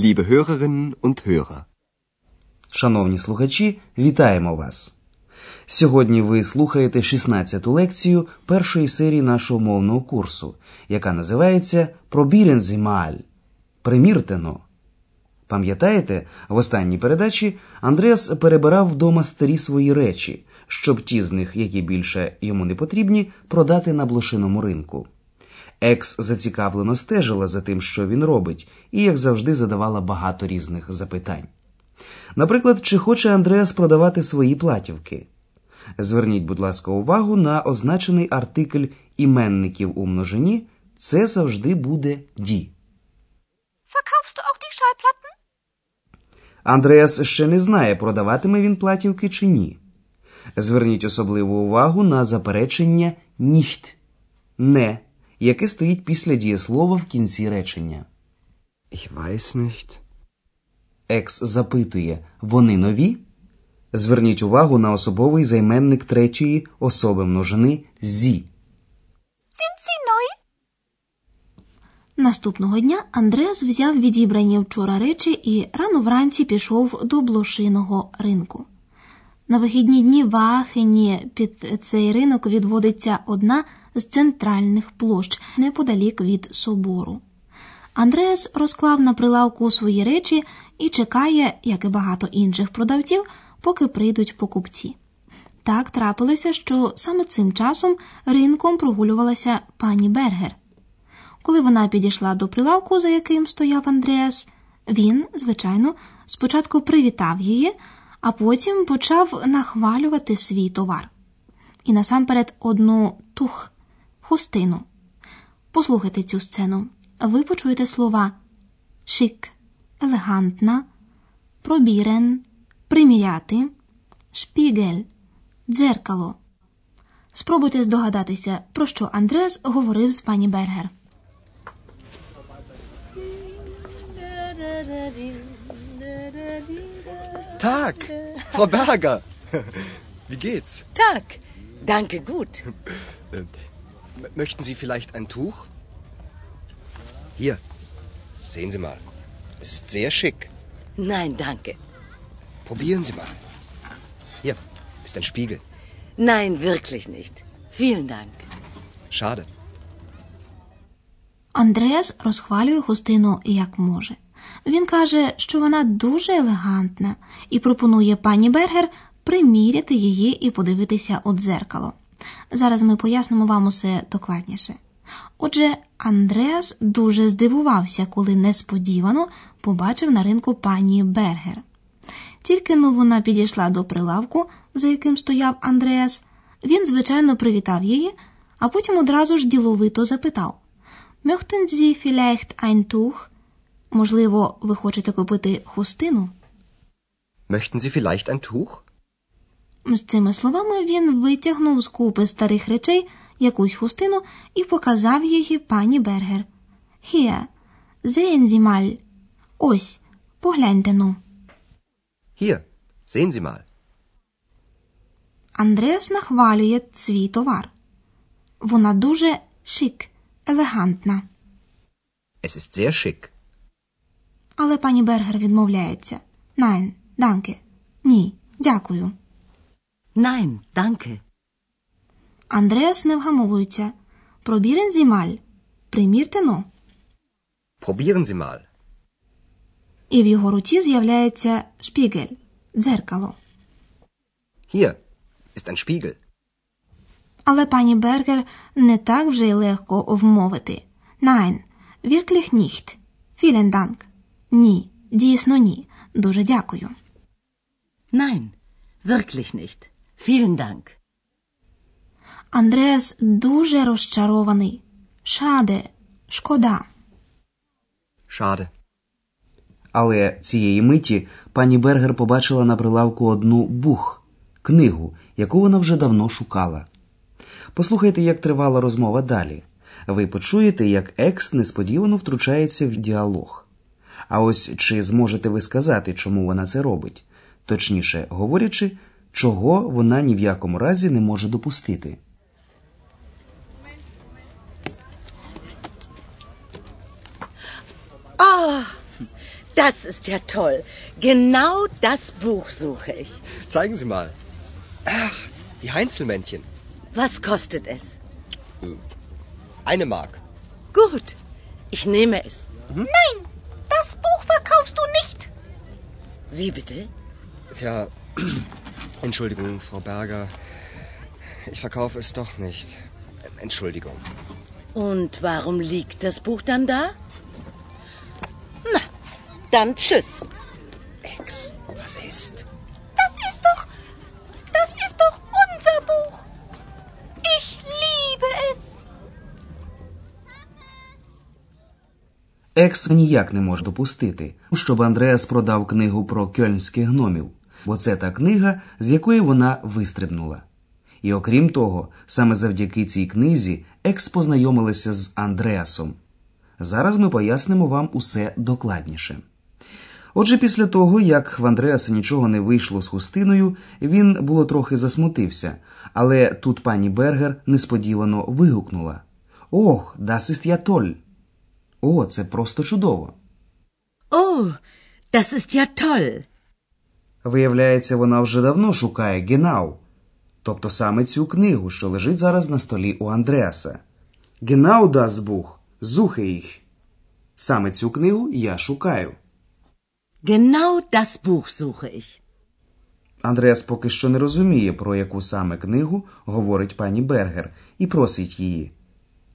liebe Hörerinnen und Hörer. Шановні слухачі, вітаємо вас! Сьогодні ви слухаєте 16-ту лекцію першої серії нашого мовного курсу, яка називається «Пробірензімаль» Приміртено. Пам'ятаєте, в останній передачі Андреас перебирав вдома старі свої речі, щоб ті з них, які більше йому не потрібні, продати на блошиному ринку. Екс зацікавлено стежила за тим, що він робить, і, як завжди, задавала багато різних запитань. Наприклад, чи хоче Андреас продавати свої платівки? Зверніть, будь ласка, увагу на означений артикль іменників у множині. Це завжди буде ді. Андреас ще не знає, продаватиме він платівки чи ні. Зверніть особливу увагу на заперечення ніхт не, яке стоїть після дієслова в кінці речення. Ich weiß nicht. Екс запитує вони нові? Зверніть увагу на особовий займенник третьої особи множини зі. Sind? Наступного дня Андреас взяв відібрані вчора речі і рано вранці пішов до блошиного ринку. На вихідні дні в Аахені під цей ринок відводиться одна з центральних площ неподалік від собору. Андреас розклав на прилавку свої речі і чекає, як і багато інших продавців, поки прийдуть покупці. Так трапилося, що саме цим часом ринком прогулювалася пані Бергер. Коли вона підійшла до прилавку, за яким стояв Андреас, він, звичайно, спочатку привітав її, а потім почав нахвалювати свій товар. І насамперед одну тух хустину. Послухайте цю сцену. Ви почуєте слова шик, елегантна, пробірен, приміряти, шпігель, дзеркало. Спробуйте здогадатися, про що Андреас говорив з пані Бергер. Tag, Frau Berger. Wie geht's? Tag. Danke, gut. Äh, m- möchten Sie vielleicht ein Tuch? Hier, sehen Sie mal. Ist sehr schick. Nein, danke. Probieren Sie mal. Hier ist ein Spiegel. Nein, wirklich nicht. Vielen Dank. Schade. Андреас розхвалює хустину як може. Він каже, що вона дуже елегантна, і пропонує пані Бергер приміряти її і подивитися у дзеркало. Зараз ми пояснимо вам усе докладніше. Отже, Андреас дуже здивувався, коли несподівано побачив на ринку пані Бергер. Тільки но вона підійшла до прилавку, за яким стояв Андреас, він, звичайно, привітав її, а потім одразу ж діловито запитав: Möchten Sie vielleicht? Можливо, ви хочете купити хустину? Möchten Sie vielleicht ein Tuch? З цими словами він витягнув з купи старих речей якусь хустину і показав її пані Бергер. Sie mal. Ось, погляньте ну. Sie mal. Андреас нахвалює свій товар. Вона дуже шик, елегантна. Es ist sehr schick. Але пані Бергер відмовляється. Nein, danke. Ні, дякую. Nein, danke. Андреас не вгамовується. Пробірен зімаль. Примірте но. Probieren Sie mal. І в його руці з'являється шпігель, дзеркало. Hier ist ein Spiegel. Але пані Бергер не так вже й легко вмовити. Nein, wirklich nicht. Vielen Dank. Ні, дійсно ні. Дуже дякую. Nein, wirklich nicht. Vielen Dank. Андреас дуже розчарований. Шаде, шкода. Schade. Але цієї миті пані Бергер побачила на прилавку одну бух книгу, яку вона вже давно шукала. Послухайте, як тривала розмова далі. Ви почуєте, як екс несподівано втручається в діалог. А ось чи зможете ви сказати, чому вона це робить? Точніше говорячи, чого вона ні в якому разі не може допустити. das ist ja toll. Genau das Buch suche ich. Zeigen Sie mal. Ach, die Heinzelmännchen. Was kostet es? Eine Mark. Gut, ich nehme es. Nein, das Buch verkaufst du nicht. Wie bitte? Tja, Entschuldigung, Frau Berger. Ich verkaufe es doch nicht. Entschuldigung. Und warum liegt das Buch dann da? Na, dann tschüss. Ex, was ist? Das ist doch. Das ist doch unser Buch. Ich liebe es. Екс ніяк не може допустити, щоб Андреас продав книгу про кьольнських гномів, Бо це та книга, з якої вона вистрибнула. І окрім того, саме завдяки цій книзі Екс познайомилася з Андреасом. Зараз ми пояснимо вам усе докладніше. Отже, після того, як в Андреаса нічого не вийшло з хустиною, він було трохи засмутився, але тут пані Бергер несподівано вигукнула: Ох, das ist! О, це просто чудово. Oh, das ist. Виявляється, вона вже давно шукає Генау, тобто саме цю книгу, що лежить зараз на столі у Андреаса. Генау das Buch, suche ich. Саме цю книгу я шукаю. Genau das Buch suche ich. Андреас поки що не розуміє, про яку саме книгу говорить пані Бергер, і просить її.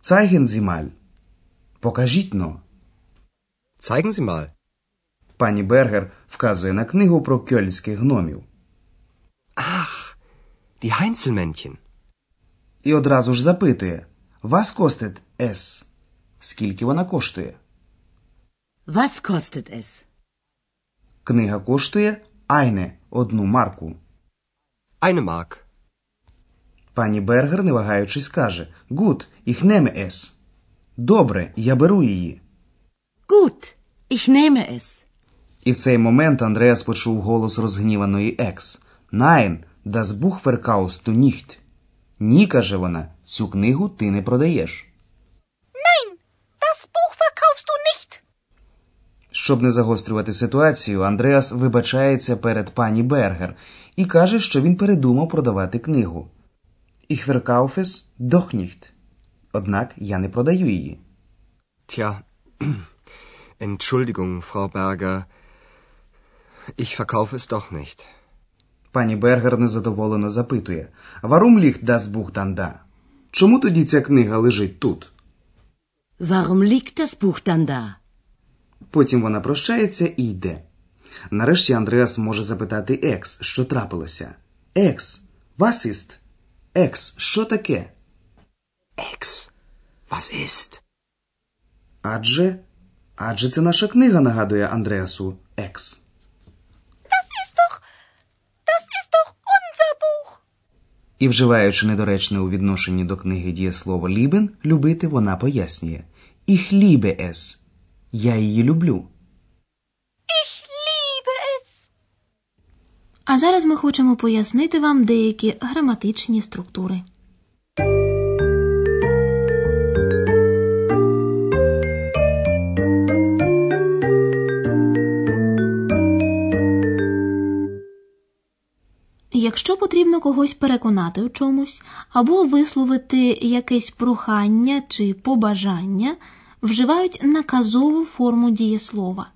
Zeigen Sie mal. Покажіть но. Zeigen Sie mal. Пані Бергер вказує на книгу про кьольнських гномів. Ach, die Heinzelmännchen. І одразу ж запитує: Was kostet es? Скільки вона коштує? Was kostet es? Книга коштує Айне одну марку. Eine Mark. Пані Бергер, не вагаючись, каже: Gut, ich nehme es. Добре, я беру її. Gut, ich nehme es. І в цей момент Андреас почув голос розгніваної екс. Nein, das Buch verkaufst du nicht. Ні, каже вона, цю книгу ти не продаєш. Nein, das Buch verkaufst du nicht. Щоб не загострювати ситуацію, Андреас вибачається перед пані Бергер і каже, що він передумав продавати книгу. Ich verkaufe es doch nicht. Однак я не продаю її. Tja, Entschuldigung, Frau Berger. Ich verkaufe es doch nicht. Пані Бергер незадоволено запитує: Warum liegt das Buch dann da? Чому тоді ця книга лежить тут? Warum liegt das Buch dann da? Потім вона прощається і йде. Нарешті Андреас може запитати Екс, що трапилося. Екс, was ist? Екс, що таке? Ex, was ist? Адже. Адже це наша книга, нагадує Андреасу Екс. І, вживаючи недоречне у відношенні до книги дієслово lieben, любити, вона пояснює. Ich liebe es. Я її люблю. Ich liebe es. А зараз ми хочемо пояснити вам деякі граматичні структури. Потрібно когось переконати в чомусь або висловити якесь прохання чи побажання, вживають наказову форму дієслова.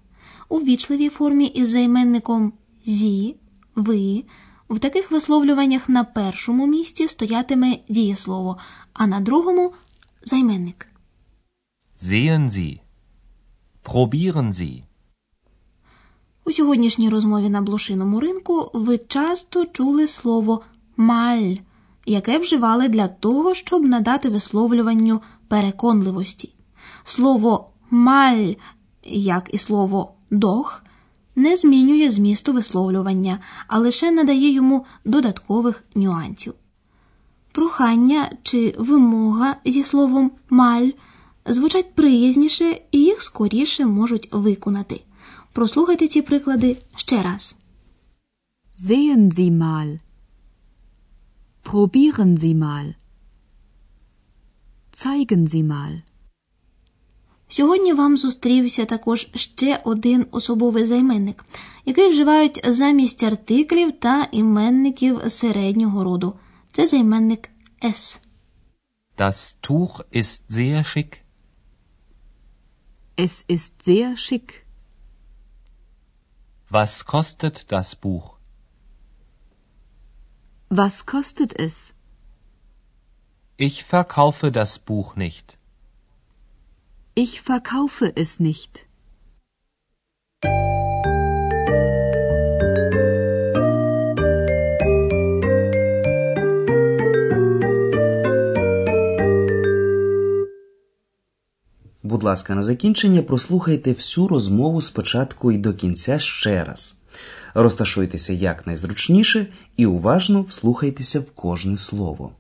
У вічливій формі із займенником зі, ви. В таких висловлюваннях на першому місці стоятиме дієслово, а на другому займенник. Sehen Sie. Probieren Sie. У сьогоднішній розмові на блошиному ринку ви часто чули слово маль, яке вживали для того, щоб надати висловлюванню переконливості. Слово маль, як і слово дох, не змінює змісту висловлювання, а лише надає йому додаткових нюансів. Прохання чи вимога зі словом маль звучать приязніше і їх скоріше можуть виконати. Прослухайте ці приклади ще раз. Sehen Sie mal. Probieren Sie mal. Zeigen Sie mal. Сьогодні вам зустрівся також ще один особовий займенник, який вживають замість артиклів та іменників середнього роду. Це займенник «с». Das Tuch ist sehr schick. Es ist sehr schick. Was kostet das Buch? Was kostet es? Ich verkaufe das Buch nicht. Ich verkaufe es nicht. Будь ласка, на закінчення прослухайте всю розмову спочатку і до кінця ще раз. Розташуйтеся якнайзручніше і уважно вслухайтеся в кожне слово.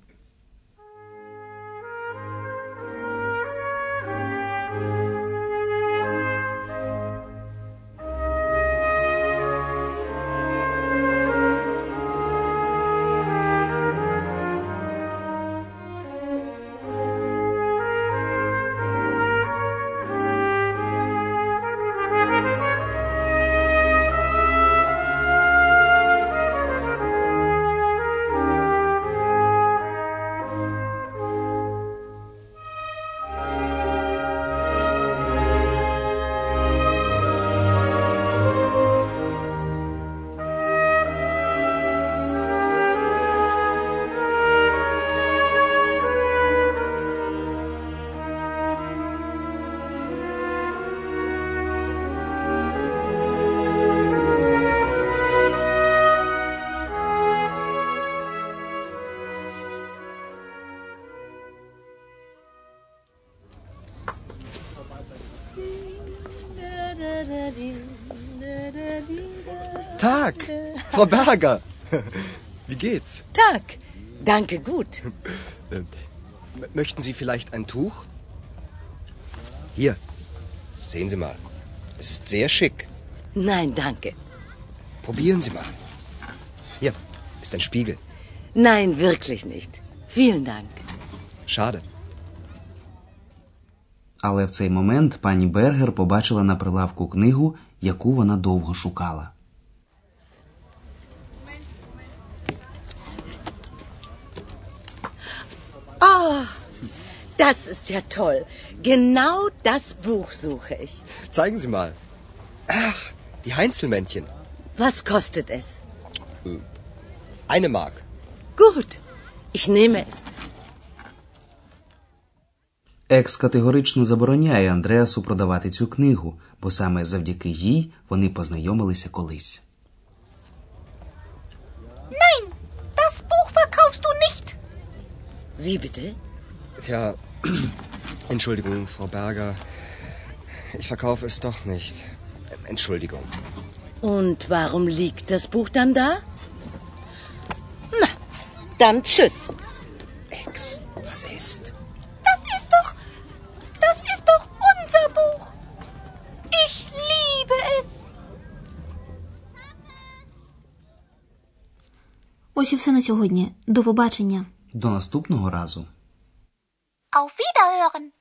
Frau Berger. Wie geht's? Tag. Danke, gut. Äh, m- möchten Sie vielleicht ein Tuch? Hier, sehen Sie mal. Es ist sehr schick. Nein, danke. Probieren Sie mal. Hier ist ein Spiegel. Nein, wirklich nicht. Vielen Dank. Schade. Але в цей момент пані Бергер побачила на прилавку книгу, яку вона довго шукала. Oh, das ist ja toll. Genau das Buch suche ich. Zeigen Sie mal. Ach, die Heinzelmännchen. Was kostet es? Eine Mark. Gut, ich nehme es. Екс категорично забороняє Андреасу продавати цю книгу, бо саме завдяки їй вони познайомилися колись. Wie bitte? Tja, Entschuldigung, Frau Berger. Ich verkaufe es doch nicht. Entschuldigung. Und warum liegt das Buch dann da? Na, dann tschüss. Ex, was ist? Das ist doch. Das ist doch unser Buch. Ich liebe es. Ось і все на сьогодні. До побачення. До наступного разу. Auf Wiederhören.